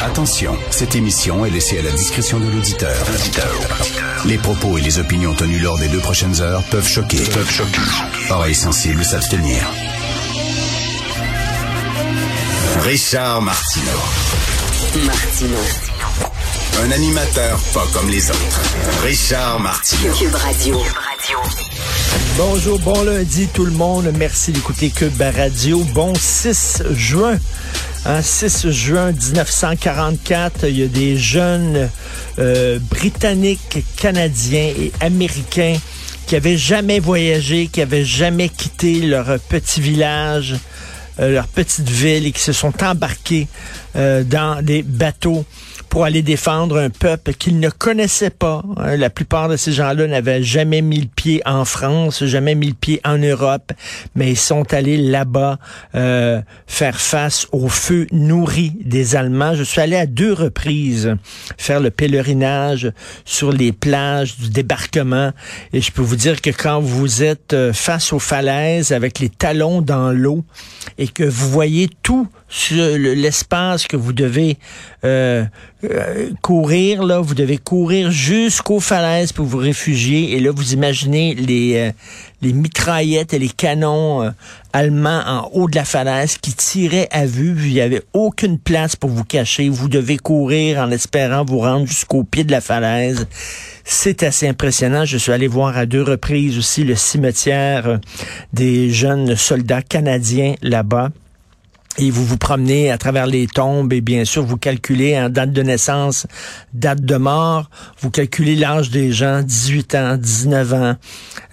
Attention, cette émission est laissée à la discrétion de l'auditeur. Les propos et les opinions tenues lors des deux prochaines heures peuvent choquer. Peuvent choquer. Oreilles sensibles s'abstenir. Richard Martineau. Martino. Un animateur pas comme les autres. Richard Martineau. Cube Radio. Bonjour, bon lundi tout le monde. Merci d'écouter Cube Radio. Bon 6 juin. Hein, 6 juin 1944, il y a des jeunes euh, britanniques, canadiens et américains qui avaient jamais voyagé, qui avaient jamais quitté leur petit village, euh, leur petite ville et qui se sont embarqués euh, dans des bateaux pour aller défendre un peuple qu'ils ne connaissaient pas. Hein. La plupart de ces gens-là n'avaient jamais mis le pied en France, jamais mis le pied en Europe, mais ils sont allés là-bas euh, faire face au feu nourri des Allemands. Je suis allé à deux reprises faire le pèlerinage sur les plages du débarquement et je peux vous dire que quand vous êtes euh, face aux falaises avec les talons dans l'eau et que vous voyez tout l'espace que vous devez euh, euh, courir, là, vous devez courir jusqu'aux falaises pour vous réfugier. Et là, vous imaginez les, euh, les mitraillettes et les canons allemands en haut de la falaise qui tiraient à vue. Il n'y avait aucune place pour vous cacher. Vous devez courir en espérant vous rendre jusqu'au pied de la falaise. C'est assez impressionnant. Je suis allé voir à deux reprises aussi le cimetière des jeunes soldats canadiens là-bas et vous vous promenez à travers les tombes et bien sûr vous calculez en date de naissance, date de mort, vous calculez l'âge des gens, 18 ans, 19 ans.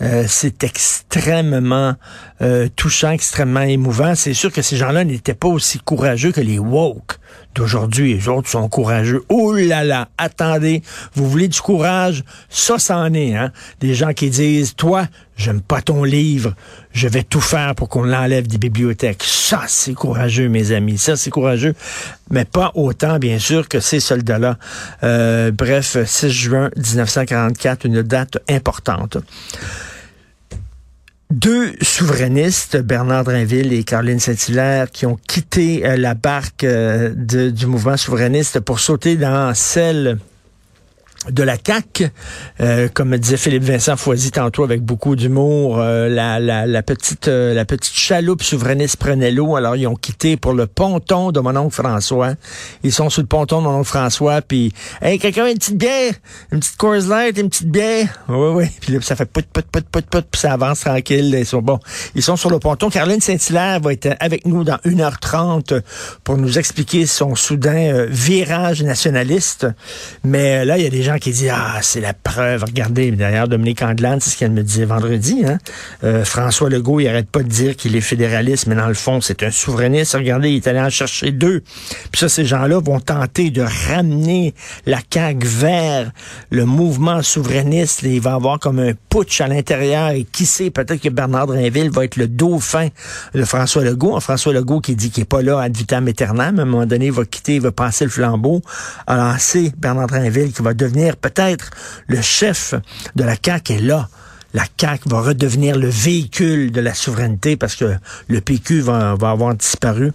Euh, c'est extrêmement euh, touchant, extrêmement émouvant. C'est sûr que ces gens-là n'étaient pas aussi courageux que les woke d'aujourd'hui. Les autres sont courageux. Oh là là, attendez, vous voulez du courage? Ça, c'en est, hein? Des gens qui disent, toi, j'aime pas ton livre, je vais tout faire pour qu'on l'enlève des bibliothèques. Ça, c'est courageux, mes amis. Ça, c'est courageux. Mais pas autant, bien sûr, que ces soldats-là. Euh, bref, 6 juin 1944, une date importante. Deux souverainistes, Bernard Drinville et Caroline Saint-Hilaire, qui ont quitté euh, la barque euh, du mouvement souverainiste pour sauter dans celle de la CAC, euh, comme disait Philippe Vincent Foisy tantôt avec beaucoup d'humour, euh, la, la, la, petite euh, la petite chaloupe souverainiste prenait l'eau. Alors ils ont quitté pour le ponton de mon oncle François. Ils sont sur le ponton de mon oncle François, puis hey quelqu'un une petite bière, une petite Coors Light, une petite bière? Oui oui. Puis là, ça fait put put put put put, puis ça avance tranquille. Ils sont bon. Ils sont sur le ponton. Caroline Saint-Hilaire va être avec nous dans 1h30 pour nous expliquer son soudain virage nationaliste. Mais là il y a des gens qui dit Ah, c'est la preuve. Regardez, derrière Dominique Anglade, c'est ce qu'elle me disait vendredi. Hein? Euh, François Legault, il arrête pas de dire qu'il est fédéraliste, mais dans le fond, c'est un souverainiste. Regardez, il est allé en chercher deux. Puis ça, ces gens-là vont tenter de ramener la CAQ vers le mouvement souverainiste. il va avoir comme un putsch à l'intérieur. Et qui sait, peut-être que Bernard Drinville va être le dauphin de François Legault. François Legault qui dit qu'il n'est pas là ad vitam aeternam. À un moment donné, il va quitter, il va passer le flambeau. Alors, c'est Bernard Drinville qui va devenir peut-être le chef de la CAQ est là la CAQ va redevenir le véhicule de la souveraineté parce que le PQ va, avoir disparu.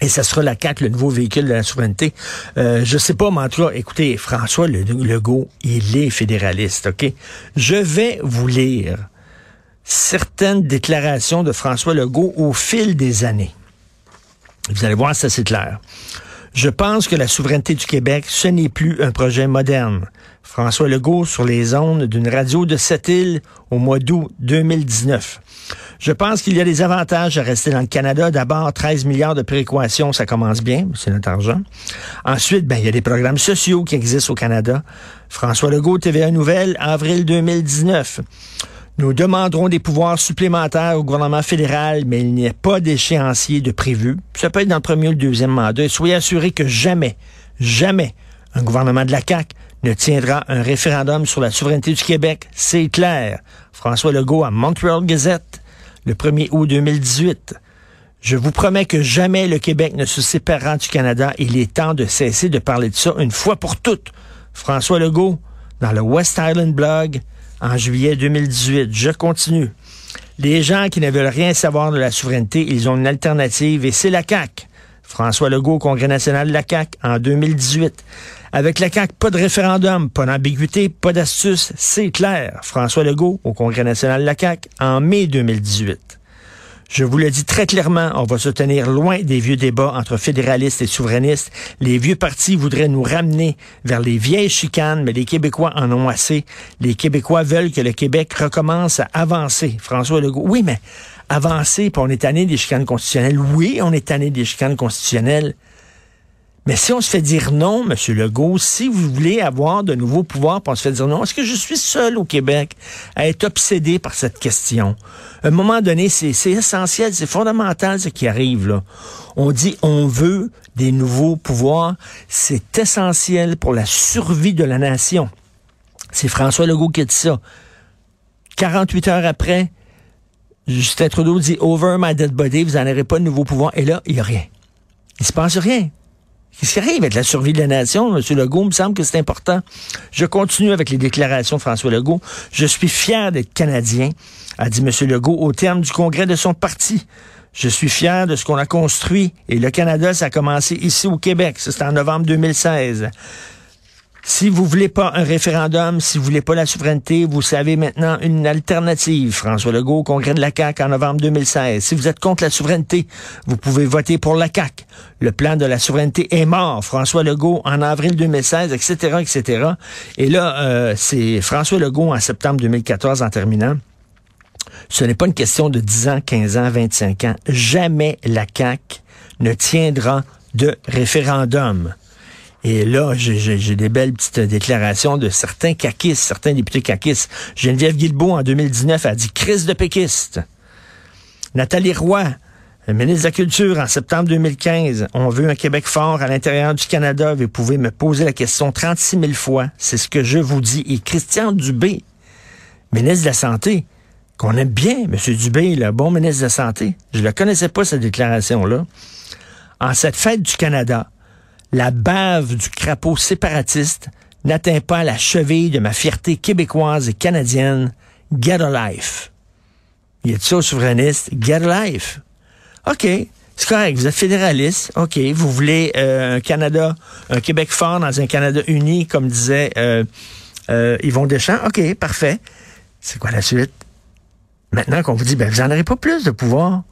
Et ce sera la CAQ, le nouveau véhicule de la souveraineté. Euh, je sais pas, mais en tout cas, écoutez, François Legault, il est fédéraliste, OK? Je vais vous lire certaines déclarations de François Legault au fil des années. Vous allez voir, ça c'est clair. Je pense que la souveraineté du Québec, ce n'est plus un projet moderne. François Legault sur les ondes d'une radio de cette île au mois d'août 2019. Je pense qu'il y a des avantages à rester dans le Canada. D'abord, 13 milliards de prééquations, ça commence bien, c'est notre argent. Ensuite, ben, il y a des programmes sociaux qui existent au Canada. François Legault, TVA Nouvelle, avril 2019. Nous demanderons des pouvoirs supplémentaires au gouvernement fédéral, mais il n'y a pas d'échéancier de prévu. Ça peut être dans le premier ou le deuxième mandat. soyez assurés que jamais, jamais un gouvernement de la CAQ ne tiendra un référendum sur la souveraineté du Québec. C'est clair. François Legault à Montreal Gazette, le 1er août 2018. Je vous promets que jamais le Québec ne se séparera du Canada. Il est temps de cesser de parler de ça une fois pour toutes. François Legault, dans le West Island Blog, en juillet 2018. Je continue. Les gens qui ne veulent rien savoir de la souveraineté, ils ont une alternative et c'est la CAQ. François Legault au Congrès national de la CAQ en 2018. Avec la CAQ, pas de référendum, pas d'ambiguïté, pas d'astuce, c'est clair. François Legault au Congrès national de la CAQ en mai 2018. Je vous le dis très clairement, on va se tenir loin des vieux débats entre fédéralistes et souverainistes. Les vieux partis voudraient nous ramener vers les vieilles chicanes, mais les Québécois en ont assez. Les Québécois veulent que le Québec recommence à avancer. François Legault, oui, mais avancer, puis on est tanné des chicanes constitutionnelles. Oui, on est tanné des chicanes constitutionnelles. Mais si on se fait dire non, M. Legault, si vous voulez avoir de nouveaux pouvoirs, puis on se fait dire non, est-ce que je suis seul au Québec à être obsédé par cette question? À un moment donné, c'est essentiel, c'est fondamental ce qui arrive là. On dit on veut des nouveaux pouvoirs, c'est essentiel pour la survie de la nation. C'est François Legault qui a dit ça. 48 heures après, Justin Trudeau dit Over my dead body, vous n'en aurez pas de nouveaux pouvoirs. Et là, il n'y a rien. Il se passe rien. Qu'est-ce qui arrive avec la survie de la nation? M. Legault, il me semble que c'est important. Je continue avec les déclarations de François Legault. Je suis fier d'être Canadien, a dit M. Legault au terme du congrès de son parti. Je suis fier de ce qu'on a construit. Et le Canada, ça a commencé ici au Québec. C'était en novembre 2016. Si vous voulez pas un référendum, si vous voulez pas la souveraineté, vous savez maintenant une alternative. François Legault, congrès de la CAQ en novembre 2016. Si vous êtes contre la souveraineté, vous pouvez voter pour la CAQ. Le plan de la souveraineté est mort. François Legault en avril 2016, etc., etc. Et là, euh, c'est François Legault en septembre 2014 en terminant. Ce n'est pas une question de 10 ans, 15 ans, 25 ans. Jamais la CAQ ne tiendra de référendum. Et là, j'ai des belles petites déclarations de certains caquistes, certains députés caquistes. Geneviève Guilbeault, en 2019, a dit crise de péquiste. Nathalie Roy, ministre de la Culture, en septembre 2015, on veut un Québec fort à l'intérieur du Canada. Vous pouvez me poser la question 36 000 fois. C'est ce que je vous dis. Et Christian Dubé, ministre de la Santé, qu'on aime bien, M. Dubé, le bon ministre de la Santé. Je ne connaissais pas, cette déclaration-là. En cette fête du Canada, la bave du crapaud séparatiste n'atteint pas la cheville de ma fierté québécoise et canadienne. Get a life. Il est ça souverainiste? Get a life. OK. C'est correct, vous êtes fédéraliste, OK, vous voulez euh, un Canada, un Québec fort dans un Canada uni, comme disait euh, euh, Yvon Deschamps, OK, parfait. C'est quoi la suite? Maintenant qu'on vous dit, ben, vous n'en aurez pas plus de pouvoir.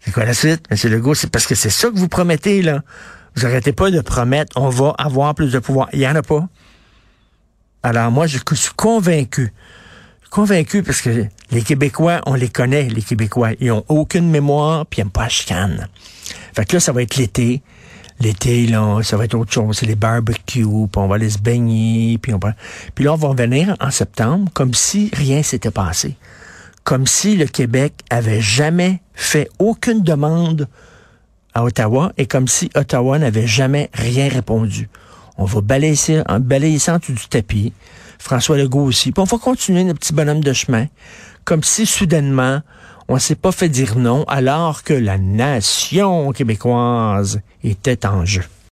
C'est quoi la suite, M. Legault? C'est parce que c'est ça que vous promettez, là. Vous arrêtez pas de promettre, on va avoir plus de pouvoir. Il n'y en a pas. Alors moi, je suis convaincu, convaincu parce que les Québécois, on les connaît, les Québécois. Ils ont aucune mémoire, puis ils n'aiment pas la chicane. Fait que là, ça va être l'été. L'été, là, ça va être autre chose. C'est les barbecues, puis on va aller se baigner, puis on va... Puis là, on va revenir en septembre comme si rien s'était passé. Comme si le Québec avait jamais fait aucune demande à Ottawa et comme si Ottawa n'avait jamais rien répondu. On va balayer, balayer ça en dessous du tapis. François Legault aussi. Puis on va continuer notre petit bonhomme de chemin. Comme si soudainement, on s'est pas fait dire non alors que la nation québécoise était en jeu.